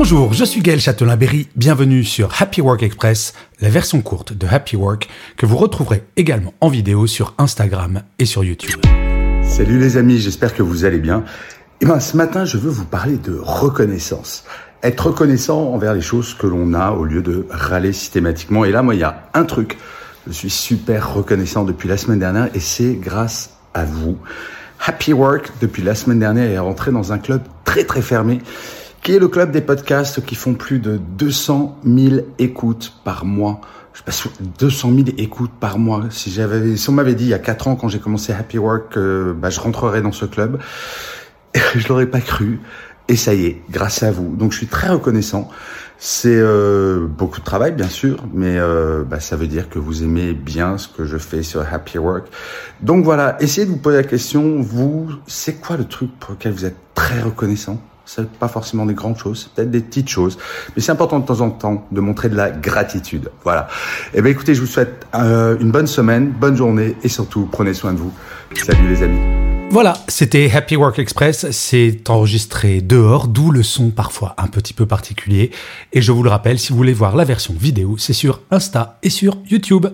Bonjour, je suis Gaël Châtelain-Berry, bienvenue sur Happy Work Express, la version courte de Happy Work que vous retrouverez également en vidéo sur Instagram et sur YouTube. Salut les amis, j'espère que vous allez bien. Et ben, ce matin, je veux vous parler de reconnaissance. Être reconnaissant envers les choses que l'on a au lieu de râler systématiquement. Et là, moi, il y a un truc. Je suis super reconnaissant depuis la semaine dernière et c'est grâce à vous. Happy Work, depuis la semaine dernière, est rentré dans un club très très fermé qui est le club des podcasts qui font plus de 200 000 écoutes par mois. Je passe 200 000 écoutes par mois. Si on m'avait dit il y a 4 ans quand j'ai commencé Happy Work que bah, je rentrerais dans ce club, je l'aurais pas cru. Et ça y est, grâce à vous. Donc je suis très reconnaissant. C'est euh, beaucoup de travail, bien sûr, mais euh, bah, ça veut dire que vous aimez bien ce que je fais sur Happy Work. Donc voilà, essayez de vous poser la question, vous, c'est quoi le truc pour lequel vous êtes très reconnaissant? C'est pas forcément des grandes choses, c'est peut-être des petites choses, mais c'est important de temps en temps de montrer de la gratitude. Voilà. Eh bien, écoutez, je vous souhaite euh, une bonne semaine, bonne journée et surtout prenez soin de vous. Salut les amis. Voilà, c'était Happy Work Express. C'est enregistré dehors, d'où le son parfois un petit peu particulier. Et je vous le rappelle, si vous voulez voir la version vidéo, c'est sur Insta et sur YouTube.